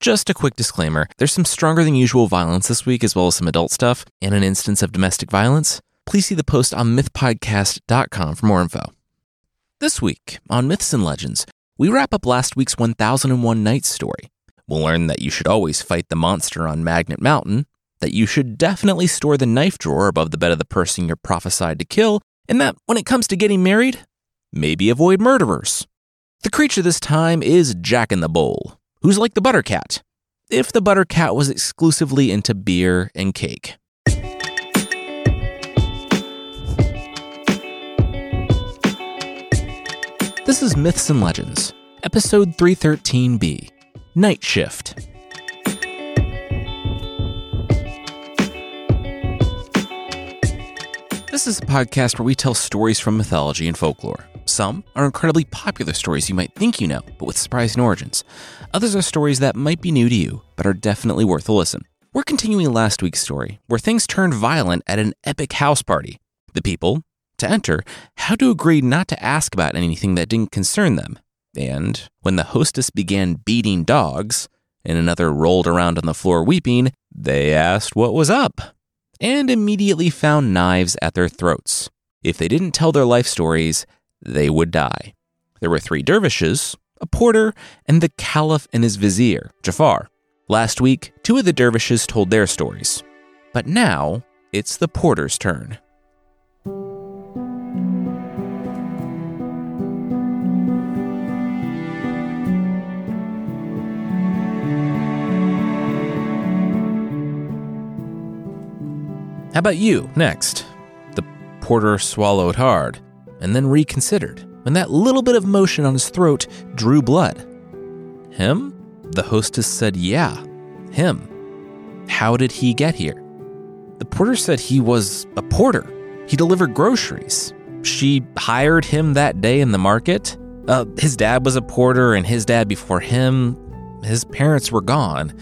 Just a quick disclaimer there's some stronger than usual violence this week, as well as some adult stuff and an instance of domestic violence. Please see the post on mythpodcast.com for more info. This week on Myths and Legends, we wrap up last week's 1001 Nights story. We'll learn that you should always fight the monster on Magnet Mountain, that you should definitely store the knife drawer above the bed of the person you're prophesied to kill, and that when it comes to getting married, maybe avoid murderers. The creature this time is Jack in the Bowl, who's like the Buttercat, if the Buttercat was exclusively into beer and cake. This is Myths and Legends, episode 313b Night Shift. This is a podcast where we tell stories from mythology and folklore. Some are incredibly popular stories you might think you know, but with surprising origins. Others are stories that might be new to you, but are definitely worth a listen. We're continuing last week's story, where things turned violent at an epic house party. The people, to enter, had to agree not to ask about anything that didn't concern them. And when the hostess began beating dogs, and another rolled around on the floor weeping, they asked what was up, and immediately found knives at their throats. If they didn't tell their life stories, they would die. There were three dervishes, a porter, and the caliph and his vizier, Jafar. Last week, two of the dervishes told their stories. But now, it's the porter's turn. How about you, next? The porter swallowed hard and then reconsidered when that little bit of motion on his throat drew blood. Him? The hostess said, Yeah, him. How did he get here? The porter said he was a porter. He delivered groceries. She hired him that day in the market. Uh, his dad was a porter, and his dad before him, his parents were gone,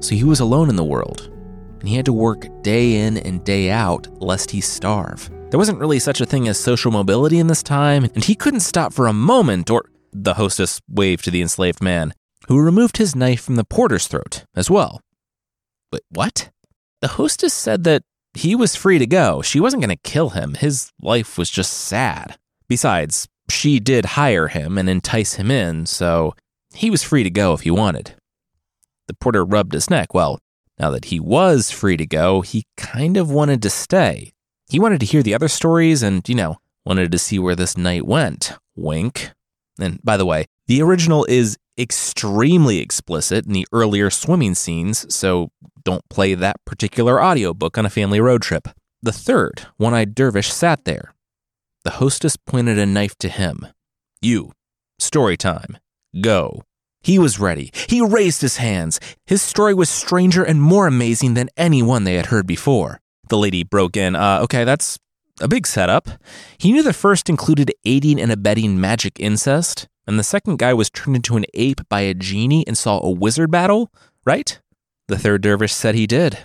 so he was alone in the world. And he had to work day in and day out lest he starve. There wasn't really such a thing as social mobility in this time, and he couldn't stop for a moment, or the hostess waved to the enslaved man, who removed his knife from the porter's throat as well. But what? The hostess said that he was free to go. She wasn't going to kill him. His life was just sad. Besides, she did hire him and entice him in, so he was free to go if he wanted. The porter rubbed his neck. Well, now that he was free to go, he kind of wanted to stay. He wanted to hear the other stories and, you know, wanted to see where this night went. Wink. And by the way, the original is extremely explicit in the earlier swimming scenes, so don't play that particular audiobook on a family road trip. The third, one eyed dervish, sat there. The hostess pointed a knife to him. You, story time, go. He was ready. He raised his hands. His story was stranger and more amazing than any one they had heard before. The lady broke in, uh, okay, that's a big setup. He knew the first included aiding and abetting magic incest, and the second guy was turned into an ape by a genie and saw a wizard battle, right? The third dervish said he did.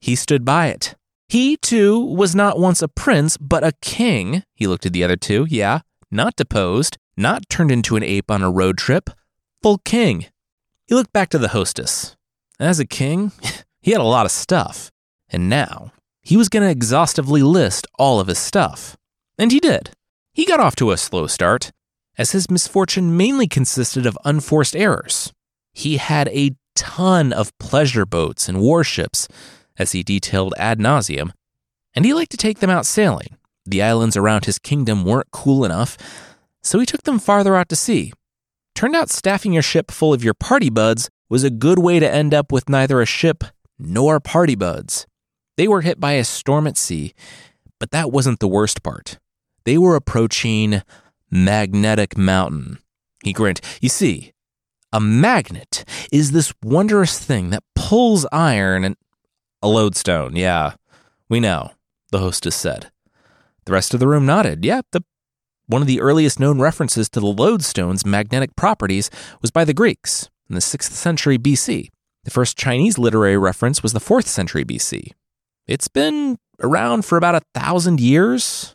He stood by it. He, too, was not once a prince, but a king. He looked at the other two, yeah, not deposed, not turned into an ape on a road trip, full king. He looked back to the hostess. As a king, he had a lot of stuff. And now, he was going to exhaustively list all of his stuff. And he did. He got off to a slow start, as his misfortune mainly consisted of unforced errors. He had a ton of pleasure boats and warships, as he detailed ad nauseum, and he liked to take them out sailing. The islands around his kingdom weren't cool enough, so he took them farther out to sea. Turned out staffing your ship full of your party buds was a good way to end up with neither a ship nor party buds. They were hit by a storm at sea, but that wasn't the worst part. They were approaching Magnetic Mountain. He grinned. You see, a magnet is this wondrous thing that pulls iron and. A lodestone, yeah. We know, the hostess said. The rest of the room nodded. Yeah, the one of the earliest known references to the lodestone's magnetic properties was by the Greeks in the 6th century BC. The first Chinese literary reference was the 4th century BC. It's been around for about a thousand years.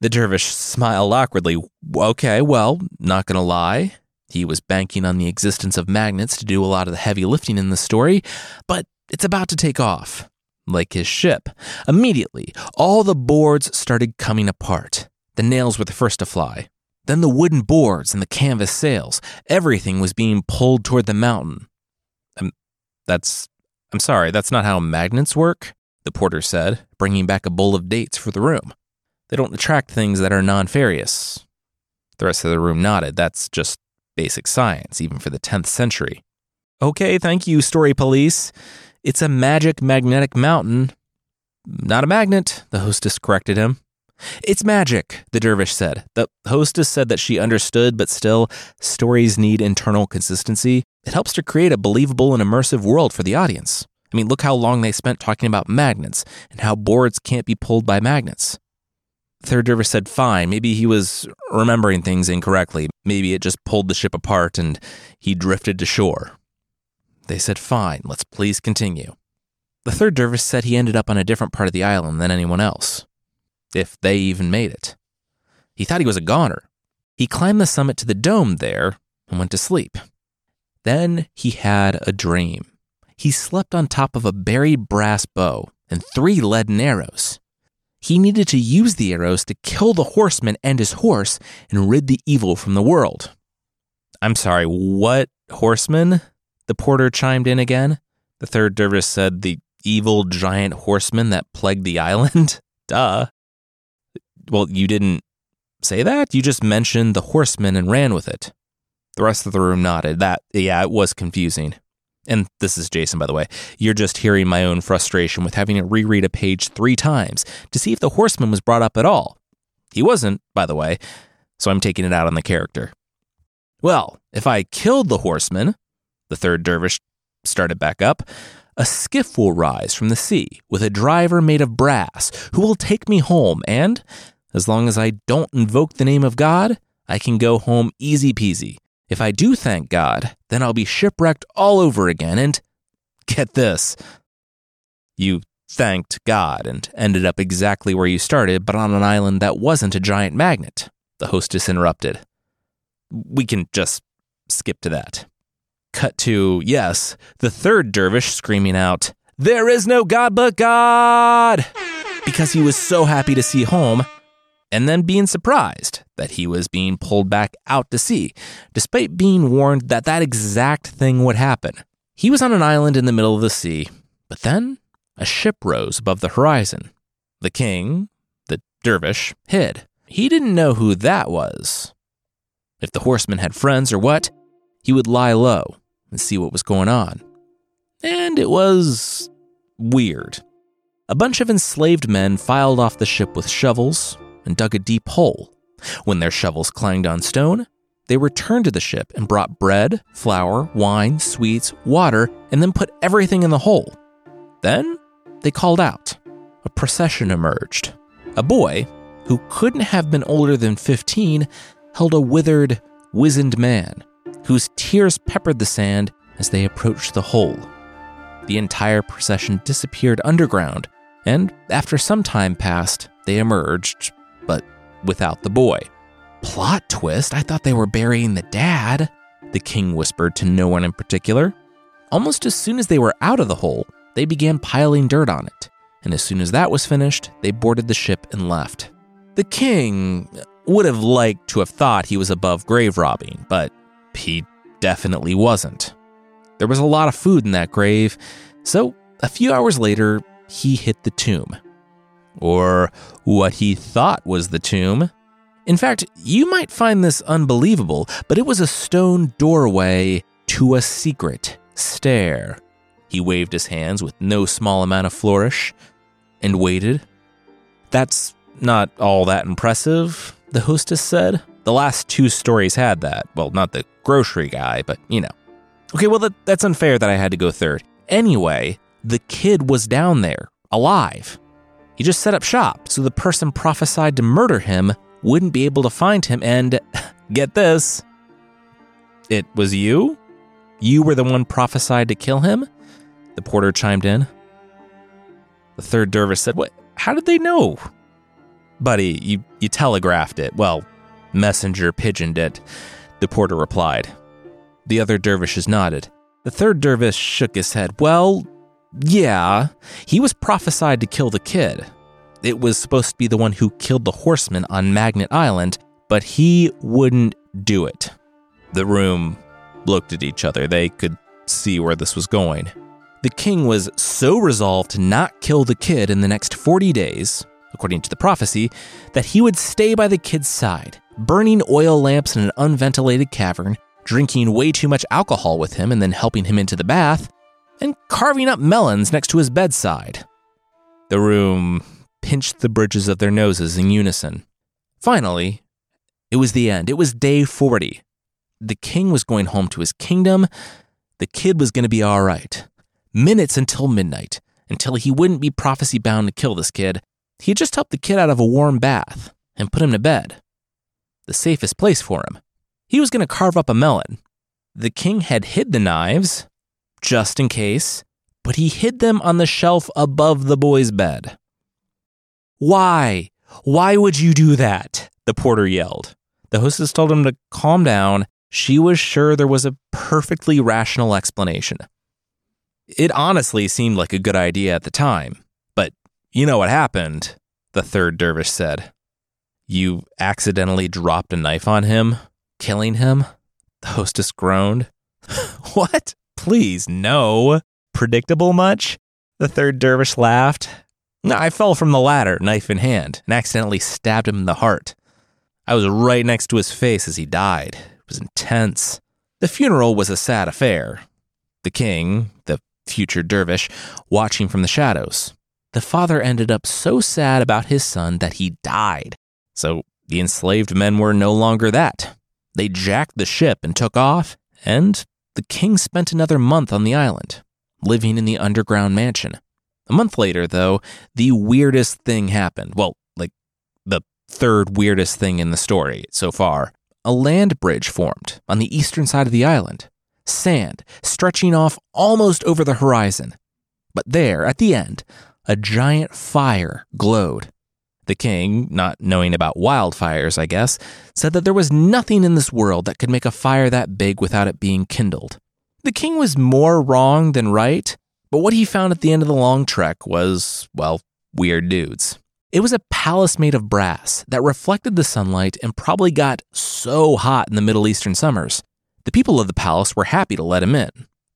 The dervish smiled awkwardly. Okay, well, not gonna lie. He was banking on the existence of magnets to do a lot of the heavy lifting in the story, but it's about to take off. Like his ship. Immediately, all the boards started coming apart. The nails were the first to fly. Then the wooden boards and the canvas sails. Everything was being pulled toward the mountain. Um, that's. I'm sorry, that's not how magnets work, the porter said, bringing back a bowl of dates for the room. They don't attract things that are non ferrous. The rest of the room nodded. That's just basic science, even for the 10th century. Okay, thank you, story police. It's a magic magnetic mountain. Not a magnet, the hostess corrected him. It's magic, the dervish said. The hostess said that she understood, but still, stories need internal consistency. It helps to create a believable and immersive world for the audience. I mean, look how long they spent talking about magnets and how boards can't be pulled by magnets. Third dervish said, fine, maybe he was remembering things incorrectly. Maybe it just pulled the ship apart and he drifted to shore. They said, fine, let's please continue. The third dervish said he ended up on a different part of the island than anyone else if they even made it. He thought he was a goner. He climbed the summit to the dome there and went to sleep. Then he had a dream. He slept on top of a buried brass bow and three leaden arrows. He needed to use the arrows to kill the horseman and his horse and rid the evil from the world. I'm sorry, what horseman? The porter chimed in again. The third dervish said the evil giant horseman that plagued the island. Duh. Well, you didn't say that? You just mentioned the horseman and ran with it. The rest of the room nodded. That, yeah, it was confusing. And this is Jason, by the way. You're just hearing my own frustration with having to reread a page three times to see if the horseman was brought up at all. He wasn't, by the way, so I'm taking it out on the character. Well, if I killed the horseman, the third dervish started back up, a skiff will rise from the sea with a driver made of brass who will take me home and as long as I don't invoke the name of God, I can go home easy peasy. If I do thank God, then I'll be shipwrecked all over again. And get this you thanked God and ended up exactly where you started, but on an island that wasn't a giant magnet, the hostess interrupted. We can just skip to that. Cut to, yes, the third dervish screaming out, There is no God but God! Because he was so happy to see home and then being surprised that he was being pulled back out to sea, despite being warned that that exact thing would happen. He was on an island in the middle of the sea, but then a ship rose above the horizon. The king, the dervish, hid. He didn't know who that was. If the horseman had friends or what, he would lie low and see what was going on. And it was weird. A bunch of enslaved men filed off the ship with shovels, and dug a deep hole. When their shovels clanged on stone, they returned to the ship and brought bread, flour, wine, sweets, water, and then put everything in the hole. Then they called out. A procession emerged. A boy, who couldn't have been older than 15, held a withered, wizened man, whose tears peppered the sand as they approached the hole. The entire procession disappeared underground, and after some time passed, they emerged, without the boy. Plot twist, I thought they were burying the dad, the king whispered to no one in particular. Almost as soon as they were out of the hole, they began piling dirt on it, and as soon as that was finished, they boarded the ship and left. The king would have liked to have thought he was above grave robbing, but he definitely wasn't. There was a lot of food in that grave, so a few hours later, he hit the tomb or what he thought was the tomb. In fact, you might find this unbelievable, but it was a stone doorway to a secret stair. He waved his hands with no small amount of flourish and waited. That's not all that impressive, the hostess said. The last two stories had that. Well, not the grocery guy, but you know. Okay, well, that, that's unfair that I had to go third. Anyway, the kid was down there, alive. He just set up shop so the person prophesied to murder him wouldn't be able to find him, and get this it was you? You were the one prophesied to kill him? The porter chimed in. The third dervish said, What? How did they know? Buddy, you, you telegraphed it. Well, messenger pigeoned it. The porter replied. The other dervishes nodded. The third dervish shook his head. Well, yeah, he was prophesied to kill the kid. It was supposed to be the one who killed the horseman on Magnet Island, but he wouldn't do it. The room looked at each other. They could see where this was going. The king was so resolved to not kill the kid in the next 40 days, according to the prophecy, that he would stay by the kid's side, burning oil lamps in an unventilated cavern, drinking way too much alcohol with him and then helping him into the bath, and carving up melons next to his bedside. The room pinched the bridges of their noses in unison. Finally, it was the end. It was day 40. The king was going home to his kingdom. The kid was going to be all right minutes until midnight, until he wouldn't be prophecy bound to kill this kid. He had just helped the kid out of a warm bath and put him to bed. The safest place for him. He was going to carve up a melon. The king had hid the knives, just in case, but he hid them on the shelf above the boy's bed. Why? Why would you do that? The porter yelled. The hostess told him to calm down. She was sure there was a perfectly rational explanation. It honestly seemed like a good idea at the time. But you know what happened, the third dervish said. You accidentally dropped a knife on him, killing him? The hostess groaned. what? Please, no. Predictable much? The third dervish laughed. I fell from the ladder, knife in hand, and accidentally stabbed him in the heart. I was right next to his face as he died. It was intense. The funeral was a sad affair. The king, the future dervish, watching from the shadows. The father ended up so sad about his son that he died. So the enslaved men were no longer that. They jacked the ship and took off, and the king spent another month on the island, living in the underground mansion. A month later, though, the weirdest thing happened. Well, like the third weirdest thing in the story so far. A land bridge formed on the eastern side of the island sand stretching off almost over the horizon. But there, at the end, a giant fire glowed. The king, not knowing about wildfires, I guess, said that there was nothing in this world that could make a fire that big without it being kindled. The king was more wrong than right, but what he found at the end of the long trek was, well, weird dudes. It was a palace made of brass that reflected the sunlight and probably got so hot in the Middle Eastern summers the people of the palace were happy to let him in,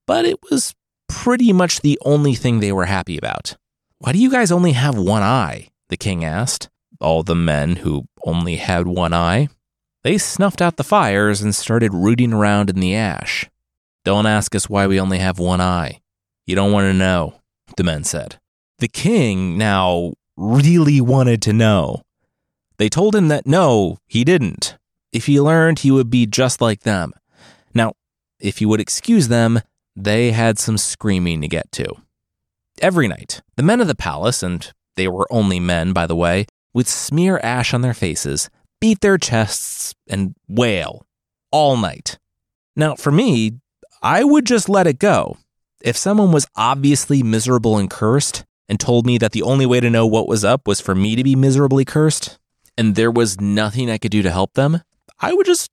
but it was pretty much the only thing they were happy about. Why do you guys only have one eye? The king asked. All the men who only had one eye. They snuffed out the fires and started rooting around in the ash. Don't ask us why we only have one eye. You don't want to know, the men said. The king now really wanted to know. They told him that no, he didn't. If he learned, he would be just like them. Now, if you would excuse them, they had some screaming to get to. Every night, the men of the palace, and they were only men, by the way, would smear ash on their faces, beat their chests, and wail all night. Now, for me, I would just let it go. If someone was obviously miserable and cursed and told me that the only way to know what was up was for me to be miserably cursed, and there was nothing I could do to help them, I would just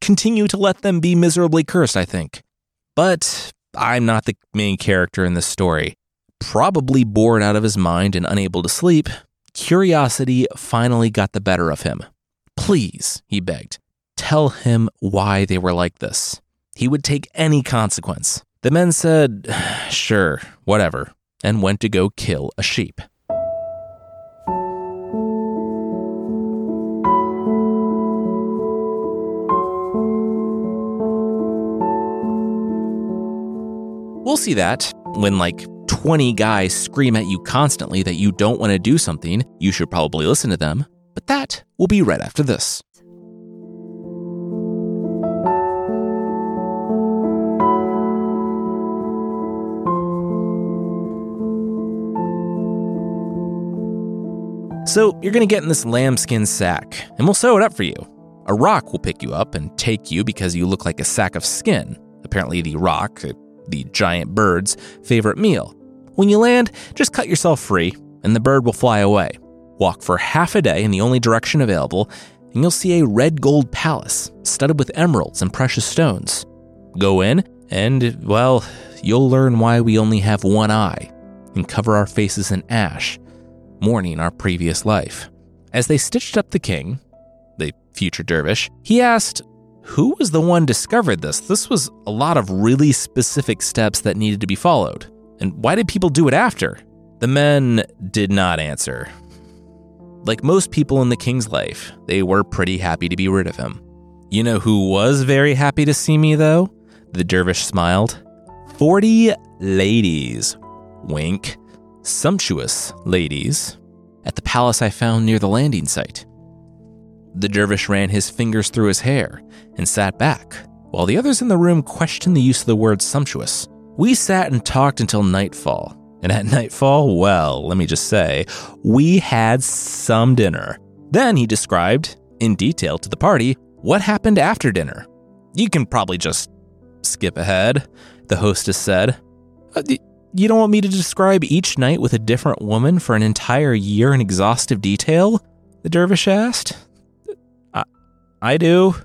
continue to let them be miserably cursed, I think. But I'm not the main character in this story. Probably bored out of his mind and unable to sleep, curiosity finally got the better of him. Please, he begged, tell him why they were like this. He would take any consequence. The men said, sure, whatever, and went to go kill a sheep. We'll see that when like 20 guys scream at you constantly that you don't want to do something, you should probably listen to them. But that will be right after this. So, you're going to get in this lambskin sack, and we'll sew it up for you. A roc will pick you up and take you because you look like a sack of skin. Apparently, the roc, the giant bird's favorite meal. When you land, just cut yourself free, and the bird will fly away. Walk for half a day in the only direction available, and you'll see a red gold palace studded with emeralds and precious stones. Go in, and, well, you'll learn why we only have one eye and cover our faces in ash, mourning our previous life. As they stitched up the king, the future dervish, he asked, Who was the one discovered this? This was a lot of really specific steps that needed to be followed. And why did people do it after? The men did not answer. Like most people in the king's life, they were pretty happy to be rid of him. You know who was very happy to see me, though? The dervish smiled. Forty ladies. Wink. Sumptuous ladies. At the palace I found near the landing site. The dervish ran his fingers through his hair and sat back, while the others in the room questioned the use of the word sumptuous. We sat and talked until nightfall. And at nightfall, well, let me just say, we had some dinner. Then he described, in detail to the party, what happened after dinner. You can probably just skip ahead, the hostess said. Uh, you don't want me to describe each night with a different woman for an entire year in exhaustive detail? The dervish asked. I, I do.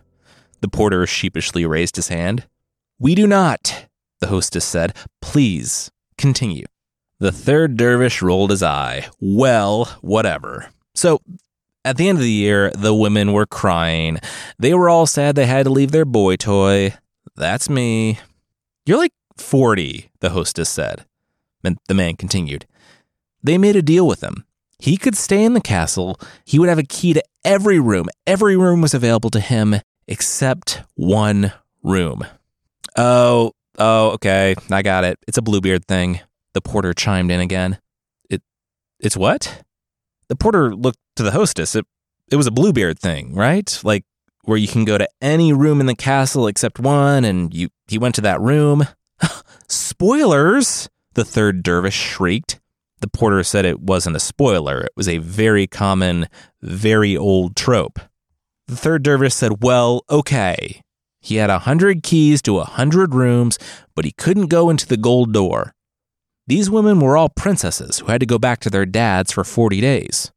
The porter sheepishly raised his hand. We do not, the hostess said. Please, continue. The third dervish rolled his eye. Well, whatever. So, at the end of the year, the women were crying. They were all sad they had to leave their boy toy. That's me. You're like 40, the hostess said. And the man continued. They made a deal with him. He could stay in the castle. He would have a key to every room. Every room was available to him except one room. Oh, oh, okay. I got it. It's a Bluebeard thing. The porter chimed in again. It, it's what? The porter looked to the hostess. It, it was a Bluebeard thing, right? Like where you can go to any room in the castle except one, and you he went to that room. Spoilers! The third dervish shrieked. The porter said it wasn't a spoiler. It was a very common, very old trope. The third dervish said, Well, okay. He had a hundred keys to a hundred rooms, but he couldn't go into the gold door. These women were all princesses who had to go back to their dads for 40 days.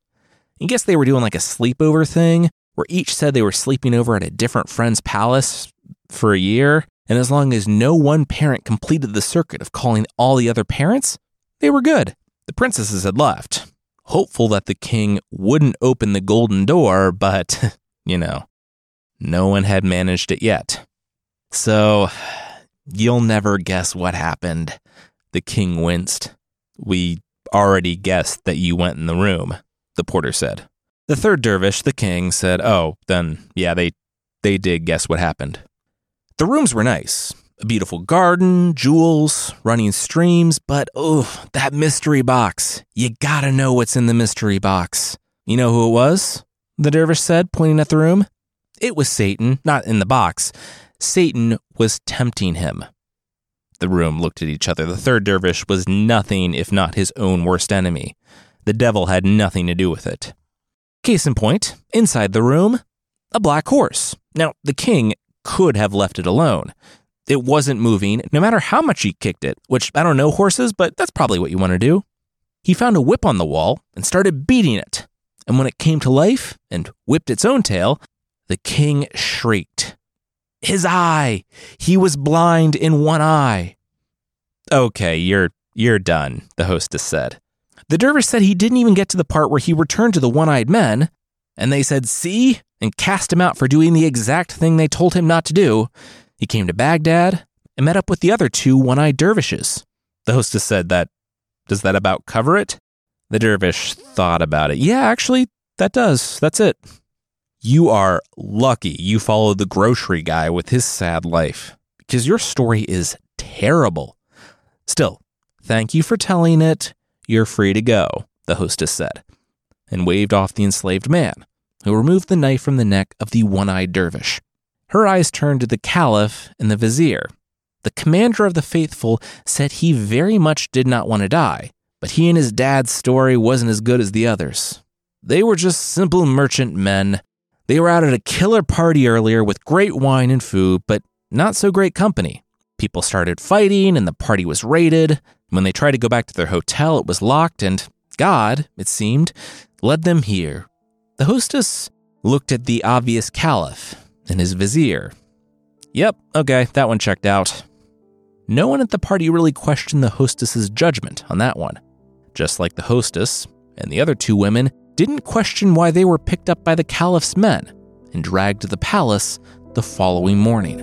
I guess they were doing like a sleepover thing where each said they were sleeping over at a different friend's palace for a year, and as long as no one parent completed the circuit of calling all the other parents, they were good. The princesses had left, hopeful that the king wouldn't open the golden door, but, you know, no one had managed it yet. So, you'll never guess what happened. The king winced. We already guessed that you went in the room, the porter said. The third dervish, the king, said, Oh, then, yeah, they, they did guess what happened. The rooms were nice. A beautiful garden, jewels, running streams, but oh, that mystery box. You gotta know what's in the mystery box. You know who it was? The dervish said, pointing at the room. It was Satan, not in the box. Satan was tempting him. The room looked at each other. The third dervish was nothing if not his own worst enemy. The devil had nothing to do with it. Case in point, inside the room, a black horse. Now, the king could have left it alone. It wasn't moving, no matter how much he kicked it, which I don't know horses, but that's probably what you want to do. He found a whip on the wall and started beating it. And when it came to life and whipped its own tail, the king shrieked. His eye. He was blind in one eye. Okay, you're you're done, the hostess said. The dervish said he didn't even get to the part where he returned to the one-eyed men, and they said, "See?" and cast him out for doing the exact thing they told him not to do. He came to Baghdad and met up with the other two one-eyed dervishes. The hostess said that does that about cover it? The dervish thought about it. Yeah, actually, that does. That's it. You are lucky you followed the grocery guy with his sad life because your story is terrible. Still, thank you for telling it. You're free to go, the hostess said, and waved off the enslaved man, who removed the knife from the neck of the one eyed dervish. Her eyes turned to the caliph and the vizier. The commander of the faithful said he very much did not want to die, but he and his dad's story wasn't as good as the others. They were just simple merchant men they were out at a killer party earlier with great wine and food, but not so great company. People started fighting and the party was raided. When they tried to go back to their hotel, it was locked, and God, it seemed, led them here. The hostess looked at the obvious caliph and his vizier. Yep, okay, that one checked out. No one at the party really questioned the hostess's judgment on that one. Just like the hostess and the other two women didn't question why they were picked up by the caliph's men and dragged to the palace the following morning.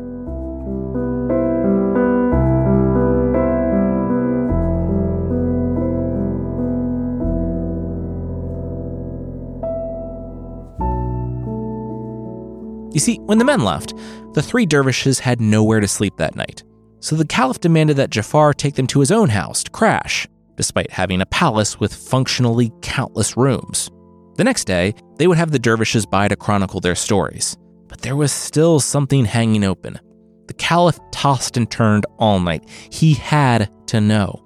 You see, when the men left, the three dervishes had nowhere to sleep that night. So the caliph demanded that Jafar take them to his own house to crash, despite having a palace with functionally countless rooms. The next day, they would have the dervishes by to chronicle their stories. But there was still something hanging open. The caliph tossed and turned all night. He had to know.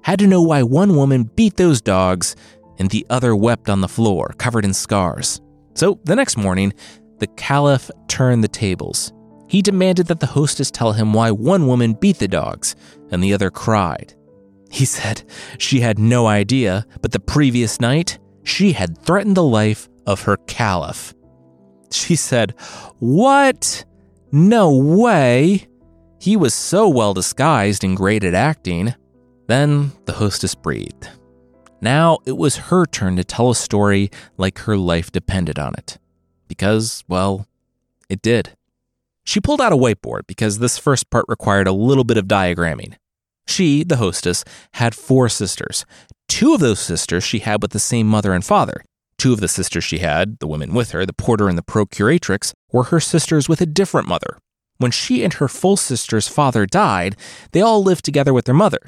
Had to know why one woman beat those dogs and the other wept on the floor, covered in scars. So the next morning, the Caliph turned the tables. He demanded that the hostess tell him why one woman beat the dogs and the other cried. He said she had no idea, but the previous night, she had threatened the life of her caliph. She said, What? No way! He was so well disguised and great at acting. Then the hostess breathed. Now it was her turn to tell a story like her life depended on it because, well, it did. She pulled out a whiteboard because this first part required a little bit of diagramming. She, the hostess, had four sisters. Two of those sisters she had with the same mother and father. Two of the sisters she had, the women with her, the porter and the procuratrix, were her sisters with a different mother. When she and her full sister's father died, they all lived together with their mother,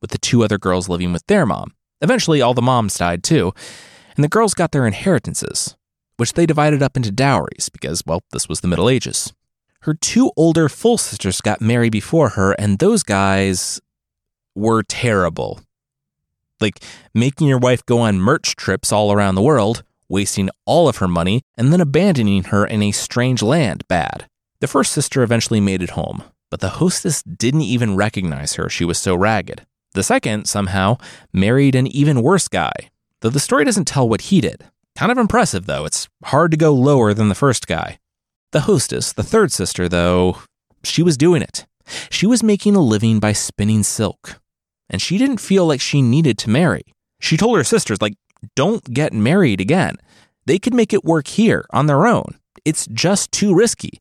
with the two other girls living with their mom. Eventually, all the moms died too, and the girls got their inheritances which they divided up into dowries because, well, this was the Middle Ages. Her two older full sisters got married before her, and those guys were terrible. Like making your wife go on merch trips all around the world, wasting all of her money, and then abandoning her in a strange land bad. The first sister eventually made it home, but the hostess didn't even recognize her, she was so ragged. The second, somehow, married an even worse guy, though the story doesn't tell what he did. Kind of impressive, though. It's hard to go lower than the first guy. The hostess, the third sister, though, she was doing it. She was making a living by spinning silk. And she didn't feel like she needed to marry. She told her sisters, like, don't get married again. They could make it work here on their own. It's just too risky.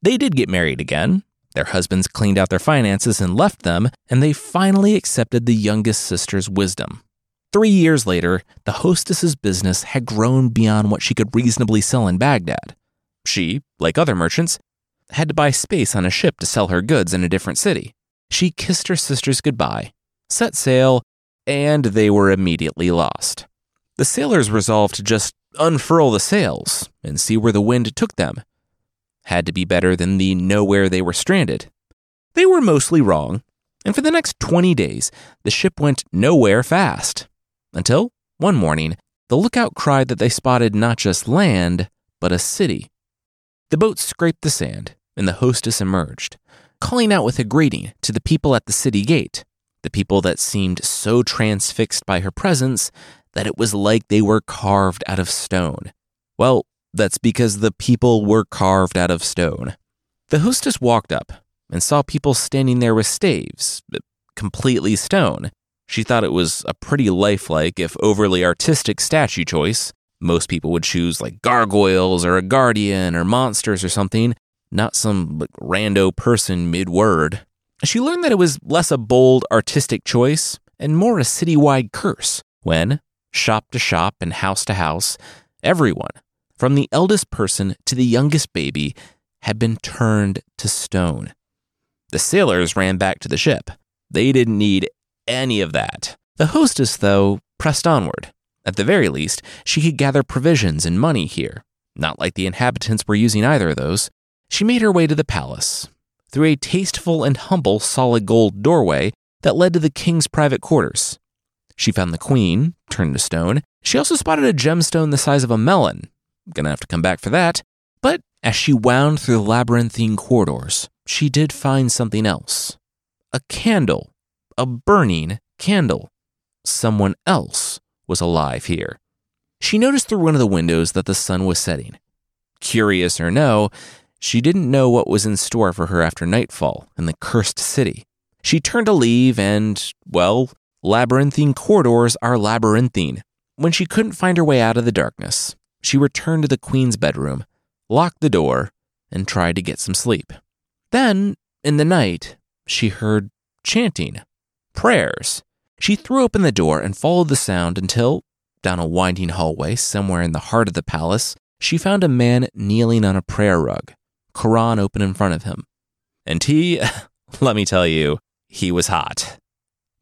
They did get married again. Their husbands cleaned out their finances and left them, and they finally accepted the youngest sister's wisdom. Three years later, the hostess's business had grown beyond what she could reasonably sell in Baghdad. She, like other merchants, had to buy space on a ship to sell her goods in a different city. She kissed her sisters goodbye, set sail, and they were immediately lost. The sailors resolved to just unfurl the sails and see where the wind took them. Had to be better than the nowhere they were stranded. They were mostly wrong, and for the next 20 days, the ship went nowhere fast. Until, one morning, the lookout cried that they spotted not just land, but a city. The boat scraped the sand, and the hostess emerged, calling out with a greeting to the people at the city gate, the people that seemed so transfixed by her presence that it was like they were carved out of stone. Well, that's because the people were carved out of stone. The hostess walked up and saw people standing there with staves, completely stone, she thought it was a pretty lifelike, if overly artistic, statue choice. Most people would choose like gargoyles or a guardian or monsters or something, not some like, rando person mid word. She learned that it was less a bold, artistic choice and more a citywide curse when, shop to shop and house to house, everyone, from the eldest person to the youngest baby, had been turned to stone. The sailors ran back to the ship. They didn't need any of that. The hostess, though, pressed onward. At the very least, she could gather provisions and money here. Not like the inhabitants were using either of those. She made her way to the palace, through a tasteful and humble solid gold doorway that led to the king's private quarters. She found the queen, turned to stone. She also spotted a gemstone the size of a melon. Gonna have to come back for that. But as she wound through the labyrinthine corridors, she did find something else a candle a burning candle. Someone else was alive here. She noticed through one of the windows that the sun was setting. Curious or no, She didn't know what was in store for her after nightfall in the cursed city. She turned to leave, and, well, labyrinthine corridors are labyrinthine. When she couldn't find her way out of the darkness, she returned to the queen's bedroom, locked the door, and tried to get some sleep. Then, in the night, she heard chanting, prayers. She threw open the door and followed the sound until, down a winding hallway somewhere in the heart of the palace, she found a man kneeling on a prayer rug, Quran open in front of him. And he, let me tell you, he was hot.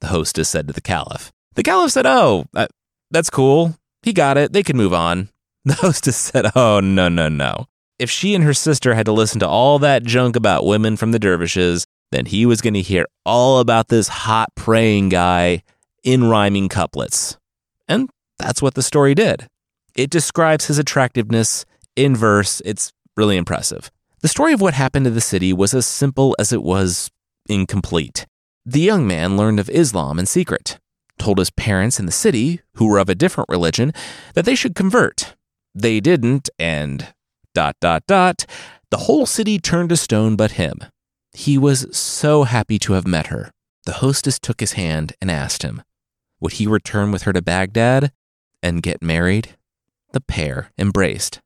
The hostess said to the caliph. The caliph said, Oh, uh, that's cool. He got it. They can move on. The hostess said, Oh, no, no, no. If she and her sister had to listen to all that junk about women from the dervishes, then he was going to hear all about this hot praying guy in rhyming couplets. And that's what the story did. It describes his attractiveness in verse. It's really impressive. The story of what happened to the city was as simple as it was incomplete. The young man learned of Islam in secret, told his parents in the city, who were of a different religion, that they should convert. They didn't, and dot dot dot, the whole city turned to stone but him. He was so happy to have met her. The hostess took his hand and asked him, would he return with her to Baghdad and get married? The pair embraced.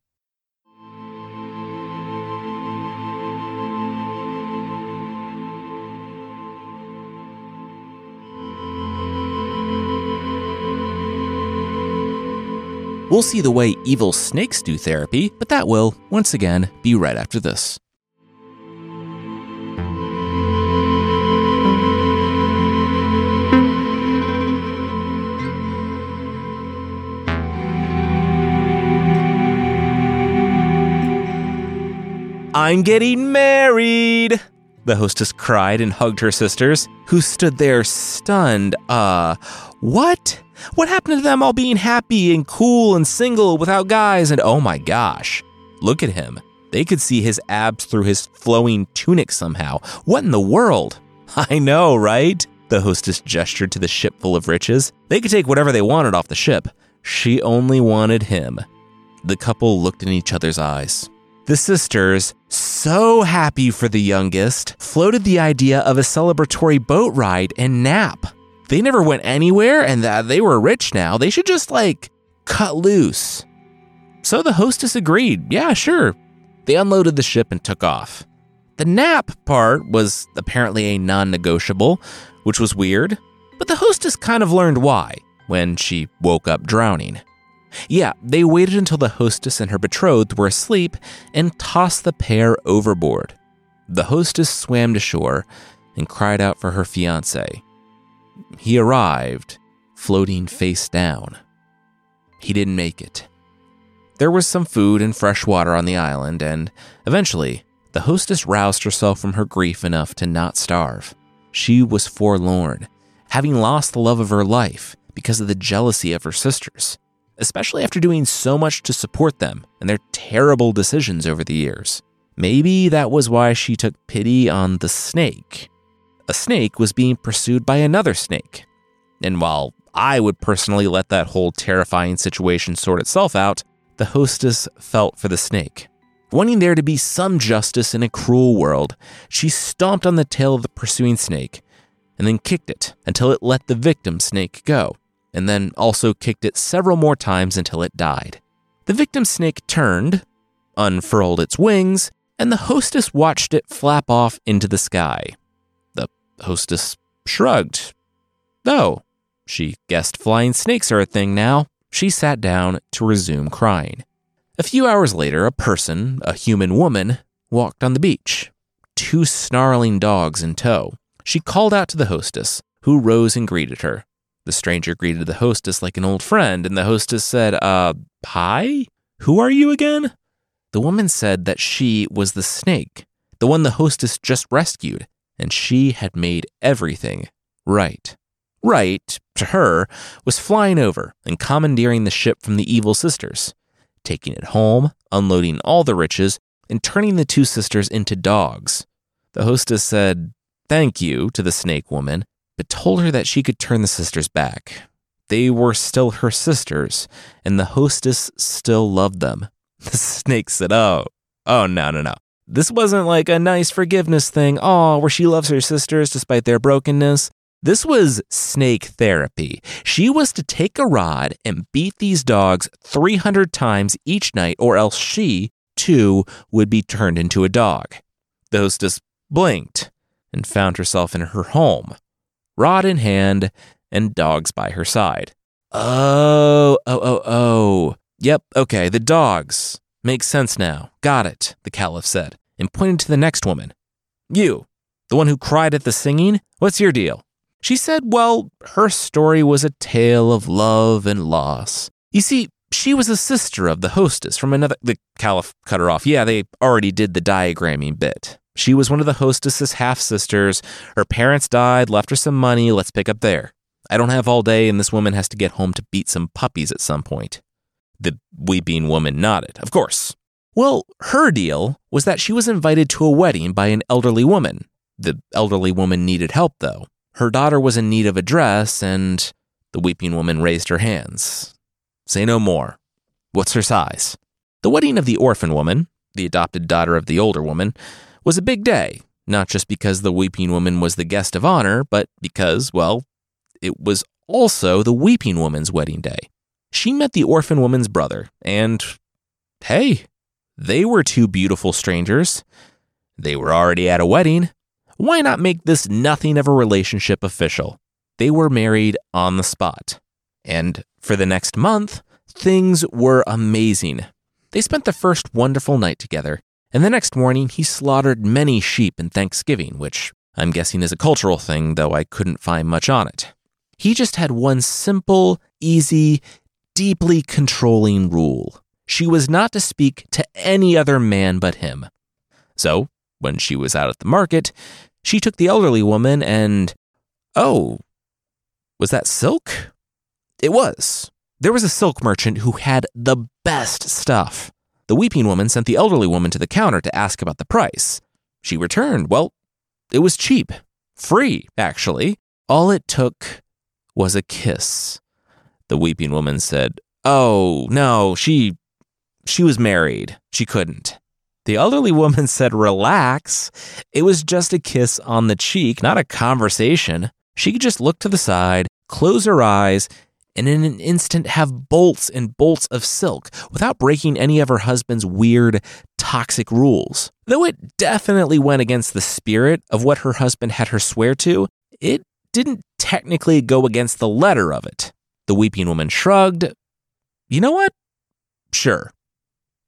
We'll see the way evil snakes do therapy, but that will, once again, be right after this. I'm getting married! The hostess cried and hugged her sisters, who stood there stunned. Uh, what? What happened to them all being happy and cool and single without guys? And oh my gosh, look at him. They could see his abs through his flowing tunic somehow. What in the world? I know, right? The hostess gestured to the ship full of riches. They could take whatever they wanted off the ship. She only wanted him. The couple looked in each other's eyes. The sisters, so happy for the youngest, floated the idea of a celebratory boat ride and nap. They never went anywhere and that they were rich now. They should just like cut loose. So the hostess agreed. Yeah, sure. They unloaded the ship and took off. The nap part was apparently a non negotiable, which was weird, but the hostess kind of learned why when she woke up drowning. Yeah, they waited until the hostess and her betrothed were asleep and tossed the pair overboard. The hostess swam to shore and cried out for her fiance. He arrived, floating face down. He didn't make it. There was some food and fresh water on the island, and eventually, the hostess roused herself from her grief enough to not starve. She was forlorn, having lost the love of her life because of the jealousy of her sisters especially after doing so much to support them and their terrible decisions over the years. Maybe that was why she took pity on the snake. A snake was being pursued by another snake. And while I would personally let that whole terrifying situation sort itself out, the hostess felt for the snake. Wanting there to be some justice in a cruel world, she stomped on the tail of the pursuing snake and then kicked it until it let the victim snake go and then also kicked it several more times until it died. The victim snake turned, unfurled its wings, and the hostess watched it flap off into the sky. The hostess shrugged. Oh, she guessed flying snakes are a thing now. She sat down to resume crying. A few hours later, a person, a human woman, walked on the beach, two snarling dogs in tow. She called out to the hostess, who rose and greeted her. The stranger greeted the hostess like an old friend, and the hostess said, Uh, hi? Who are you again? The woman said that she was the snake, the one the hostess just rescued, and she had made everything right. Right, to her, was flying over and commandeering the ship from the evil sisters, taking it home, unloading all the riches, and turning the two sisters into dogs. The hostess said, Thank you to the snake woman but told her that she could turn the sisters back. They were still her sisters, and the hostess still loved them. The snake said, Oh, oh, no, no, no. This wasn't like a nice forgiveness thing, oh, where she loves her sisters despite their brokenness. This was snake therapy. She was to take a rod and beat these dogs 300 times each night, or else she, too, would be turned into a dog. The hostess blinked and found herself in her home, rod in hand and dogs by her side. Oh, oh, oh, oh. Yep, okay, the dogs. Makes sense now. Got it, the caliph said, and pointed to the next woman. You, the one who cried at the singing, what's your deal? She said, well, her story was a tale of love and loss. You see, she was a sister of the hostess from another. The caliph cut her off. Yeah, they already did the diagramming bit. She was one of the hostess's half sisters. Her parents died, left her some money. Let's pick up there. I don't have all day, and this woman has to get home to beat some puppies at some point. The weeping woman nodded. Of course. Well, her deal was that she was invited to a wedding by an elderly woman. The elderly woman needed help, though. Her daughter was in need of a dress, and the weeping woman raised her hands. Say no more. What's her size? The wedding of the orphan woman, the adopted daughter of the older woman, was a big day, not just because the weeping woman was the guest of honor, but because, well, it was also the weeping woman's wedding day. She met the orphan woman's brother, and hey, they were two beautiful strangers. They were already at a wedding. Why not make this nothing of a relationship official? They were married on the spot. And for the next month, things were amazing. They spent the first wonderful night together, and the next morning he slaughtered many sheep in Thanksgiving, which I'm guessing is a cultural thing, though I couldn't find much on it. He just had one simple, easy, deeply controlling rule. She was not to speak to any other man but him. So when she was out at the market, she took the elderly woman and. Oh, was that silk? It was. There was a silk merchant who had the best stuff. The weeping woman sent the elderly woman to the counter to ask about the price. She returned. Well, it was cheap. Free, actually. All it took was a kiss. The weeping woman said, Oh, no, she. she was married. She couldn't. The elderly woman said, Relax. It was just a kiss on the cheek, not a conversation. She could just look to the side, close her eyes, and in an instant have bolts and bolts of silk without breaking any of her husband's weird, toxic rules. Though it definitely went against the spirit of what her husband had her swear to, it didn't technically go against the letter of it. The weeping woman shrugged. You know what? Sure.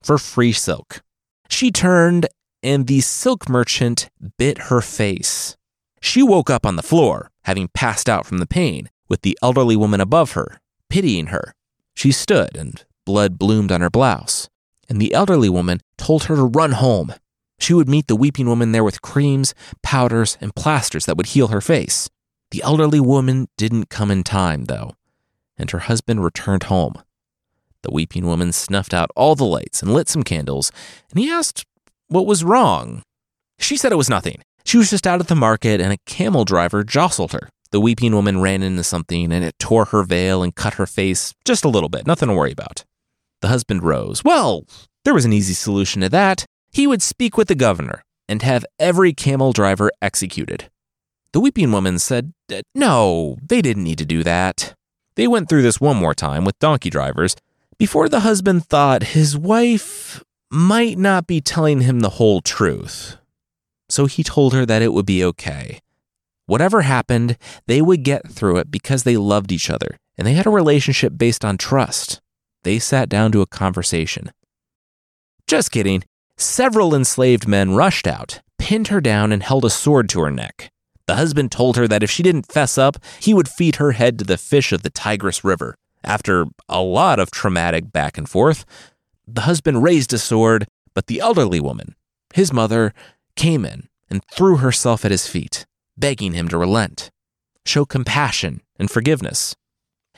For free silk. She turned, and the silk merchant bit her face. She woke up on the floor, having passed out from the pain, with the elderly woman above her, pitying her. She stood, and blood bloomed on her blouse, and the elderly woman told her to run home. She would meet the weeping woman there with creams, powders, and plasters that would heal her face. The elderly woman didn't come in time, though, and her husband returned home. The weeping woman snuffed out all the lights and lit some candles, and he asked what was wrong. She said it was nothing. She was just out at the market, and a camel driver jostled her. The weeping woman ran into something, and it tore her veil and cut her face just a little bit. Nothing to worry about. The husband rose. Well, there was an easy solution to that. He would speak with the governor and have every camel driver executed. The weeping woman said, No, they didn't need to do that. They went through this one more time with donkey drivers, before the husband thought his wife might not be telling him the whole truth. So he told her that it would be okay. Whatever happened, they would get through it because they loved each other and they had a relationship based on trust. They sat down to a conversation. Just kidding. Several enslaved men rushed out, pinned her down, and held a sword to her neck. The husband told her that if she didn't fess up, he would feed her head to the fish of the Tigris River. After a lot of traumatic back and forth, the husband raised a sword, but the elderly woman, his mother, came in and threw herself at his feet, begging him to relent, show compassion and forgiveness.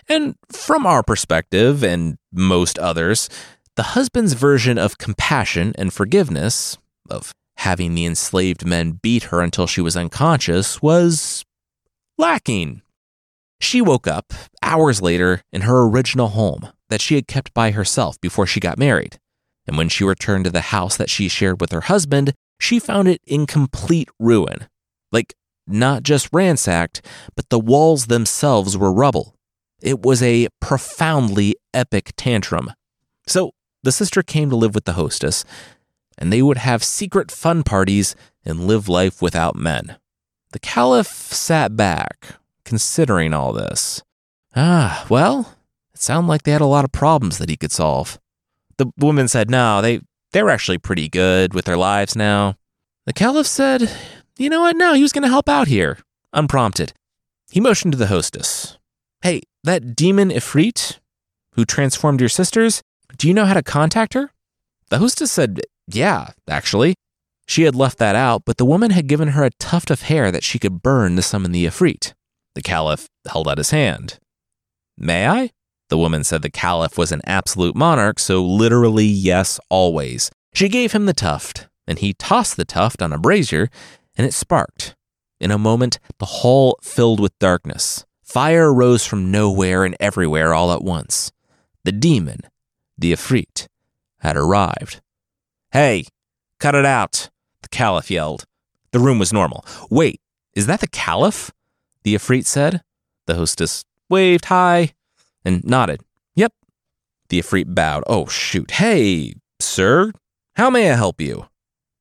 And from our perspective, and most others, the husband's version of compassion and forgiveness, of having the enslaved men beat her until she was unconscious, was lacking. She woke up hours later in her original home that she had kept by herself before she got married. And when she returned to the house that she shared with her husband, she found it in complete ruin. Like, not just ransacked, but the walls themselves were rubble. It was a profoundly epic tantrum. So the sister came to live with the hostess, and they would have secret fun parties and live life without men. The caliph sat back, considering all this. Ah, well, it sounded like they had a lot of problems that he could solve. The woman said, no, they, they're actually pretty good with their lives now. The caliph said, you know what? No, he was going to help out here, unprompted. He motioned to the hostess. Hey, that demon Ifrit who transformed your sisters, do you know how to contact her? The hostess said, Yeah, actually. She had left that out, but the woman had given her a tuft of hair that she could burn to summon the Ifrit. The caliph held out his hand. May I? The woman said the caliph was an absolute monarch, so literally, yes, always. She gave him the tuft, and he tossed the tuft on a brazier, and it sparked. In a moment, the hall filled with darkness. Fire rose from nowhere and everywhere all at once. The demon, the Ifrit, had arrived. Hey, cut it out, the Caliph yelled. The room was normal. Wait, is that the Caliph? The Ifrit said. The hostess waved hi and nodded. Yep. The Ifrit bowed. Oh, shoot. Hey, sir, how may I help you?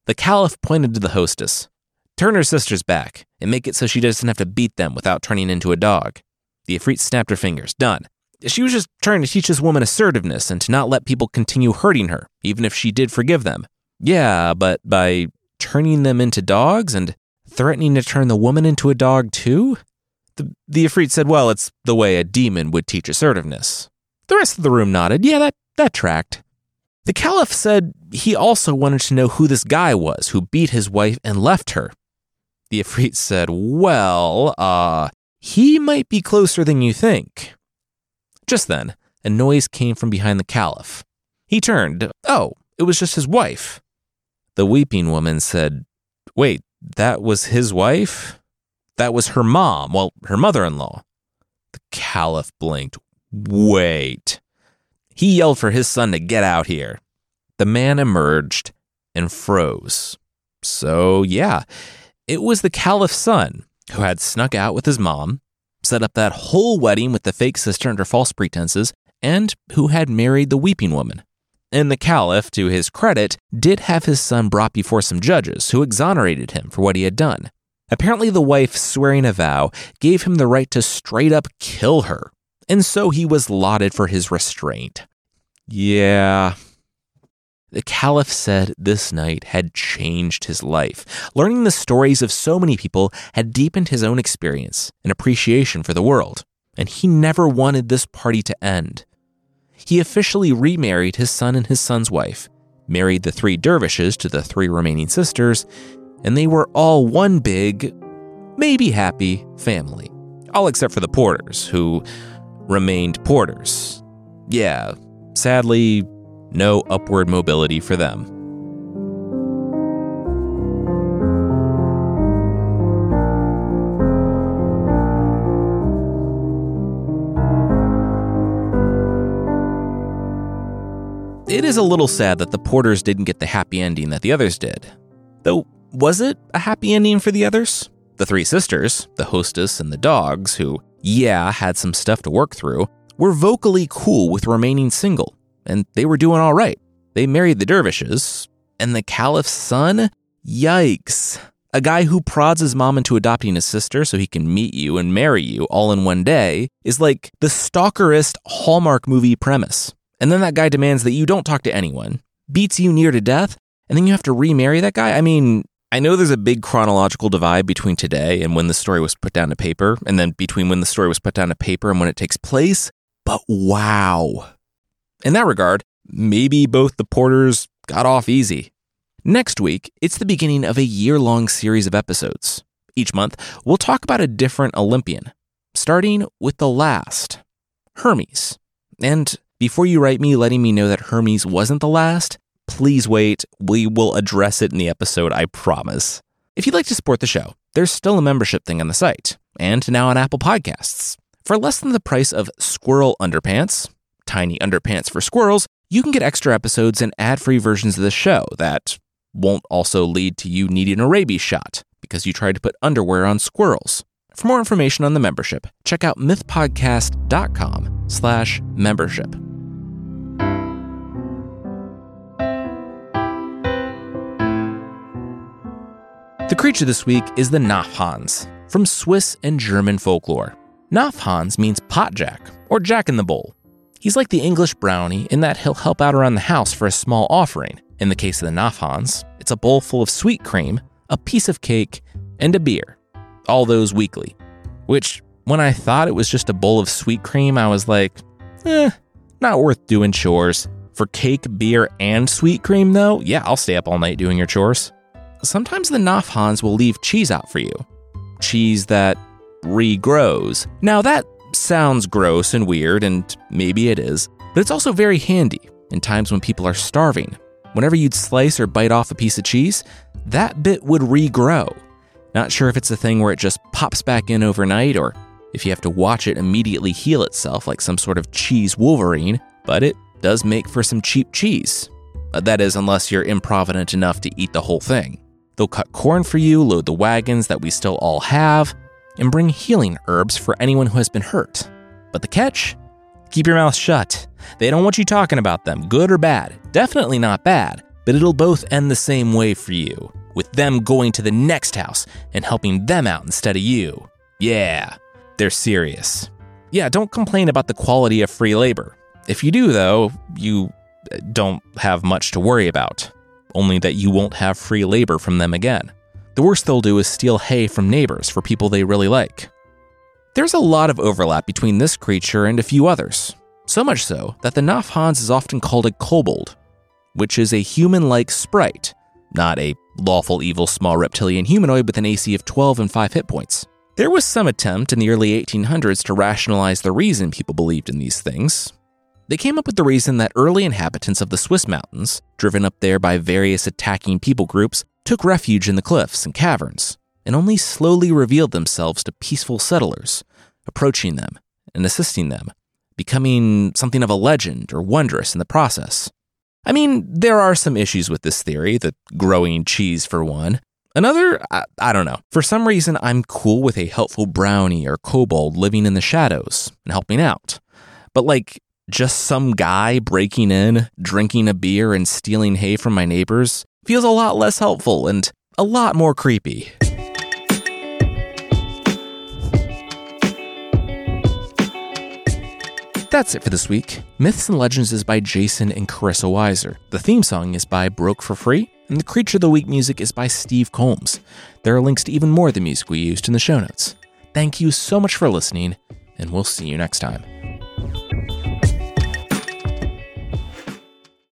The Caliph pointed to the hostess. Turn her sisters back and make it so she doesn't have to beat them without turning into a dog. The Ifrit snapped her fingers. Done. She was just trying to teach this woman assertiveness and to not let people continue hurting her, even if she did forgive them. Yeah, but by turning them into dogs and threatening to turn the woman into a dog too? The, the Ifrit said, Well, it's the way a demon would teach assertiveness. The rest of the room nodded. Yeah, that, that tracked. The Caliph said he also wanted to know who this guy was who beat his wife and left her. The Ifrit said, Well, uh, he might be closer than you think. Just then, a noise came from behind the Caliph. He turned. Oh, it was just his wife. The weeping woman said, Wait, that was his wife? That was her mom, well, her mother in law. The Caliph blinked. Wait. He yelled for his son to get out here. The man emerged and froze. So, yeah, it was the Caliph's son who had snuck out with his mom, set up that whole wedding with the fake sister under false pretenses, and who had married the weeping woman. And the Caliph, to his credit, did have his son brought before some judges who exonerated him for what he had done. Apparently, the wife, swearing a vow, gave him the right to straight up kill her, and so he was lauded for his restraint. Yeah, the Caliph said this night had changed his life. Learning the stories of so many people had deepened his own experience and appreciation for the world, and he never wanted this party to end. He officially remarried his son and his son's wife, married the three dervishes to the three remaining sisters, and they were all one big, maybe happy family. All except for the porters, who remained porters. Yeah, sadly, no upward mobility for them. It is a little sad that the Porters didn't get the happy ending that the others did. Though, was it a happy ending for the others? The three sisters, the hostess, and the dogs, who, yeah, had some stuff to work through, were vocally cool with remaining single and they were doing all right. They married the dervishes, and the caliph's son? Yikes. A guy who prods his mom into adopting his sister so he can meet you and marry you all in one day is like the stalkerist Hallmark movie premise. And then that guy demands that you don't talk to anyone, beats you near to death, and then you have to remarry that guy? I mean, I know there's a big chronological divide between today and when the story was put down to paper, and then between when the story was put down to paper and when it takes place, but wow. In that regard, maybe both the Porters got off easy. Next week, it's the beginning of a year long series of episodes. Each month, we'll talk about a different Olympian, starting with the last Hermes. And before you write me letting me know that Hermes wasn't the last, please wait. We will address it in the episode, I promise. If you'd like to support the show, there's still a membership thing on the site, and now on Apple Podcasts. For less than the price of Squirrel Underpants, Tiny Underpants for Squirrels, you can get extra episodes and ad free versions of the show that, won't also lead to you needing a rabies shot because you tried to put underwear on squirrels. For more information on the membership, check out mythpodcast.com slash membership. The creature this week is the Napf-Hans, from Swiss and German folklore. Napf-Hans means potjack, or jack in the bowl. He's like the English brownie in that he'll help out around the house for a small offering. In the case of the Napf-Hans, it's a bowl full of sweet cream, a piece of cake, and a beer. All those weekly. Which, when I thought it was just a bowl of sweet cream, I was like, eh, not worth doing chores. For cake, beer, and sweet cream, though, yeah, I'll stay up all night doing your chores. Sometimes the Napf-Hans will leave cheese out for you. Cheese that regrows. Now, that sounds gross and weird, and maybe it is, but it's also very handy in times when people are starving. Whenever you'd slice or bite off a piece of cheese, that bit would regrow. Not sure if it's a thing where it just pops back in overnight or if you have to watch it immediately heal itself like some sort of cheese wolverine, but it does make for some cheap cheese. Uh, that is, unless you're improvident enough to eat the whole thing. They'll cut corn for you, load the wagons that we still all have, and bring healing herbs for anyone who has been hurt. But the catch? Keep your mouth shut. They don't want you talking about them, good or bad. Definitely not bad, but it'll both end the same way for you, with them going to the next house and helping them out instead of you. Yeah, they're serious. Yeah, don't complain about the quality of free labor. If you do, though, you uh, don't have much to worry about, only that you won't have free labor from them again. The worst they'll do is steal hay from neighbors for people they really like. There's a lot of overlap between this creature and a few others, so much so that the Napf-Hans is often called a kobold, which is a human like sprite, not a lawful evil small reptilian humanoid with an AC of 12 and 5 hit points. There was some attempt in the early 1800s to rationalize the reason people believed in these things. They came up with the reason that early inhabitants of the Swiss mountains, driven up there by various attacking people groups, took refuge in the cliffs and caverns, and only slowly revealed themselves to peaceful settlers, approaching them and assisting them, becoming something of a legend or wondrous in the process. I mean, there are some issues with this theory, the growing cheese for one. Another, I, I, don't know. For some reason, I'm cool with a helpful brownie or kobold living in the shadows and helping out. But like, just some guy breaking in, drinking a beer, and stealing hay from my neighbors, feels a lot less helpful and a lot more creepy. That's it for this week. Myths and Legends is by Jason and Carissa Weiser. The theme song is by Broke for Free, and the Creature of the Week music is by Steve Combs. There are links to even more of the music we used in the show notes. Thank you so much for listening, and we'll see you next time.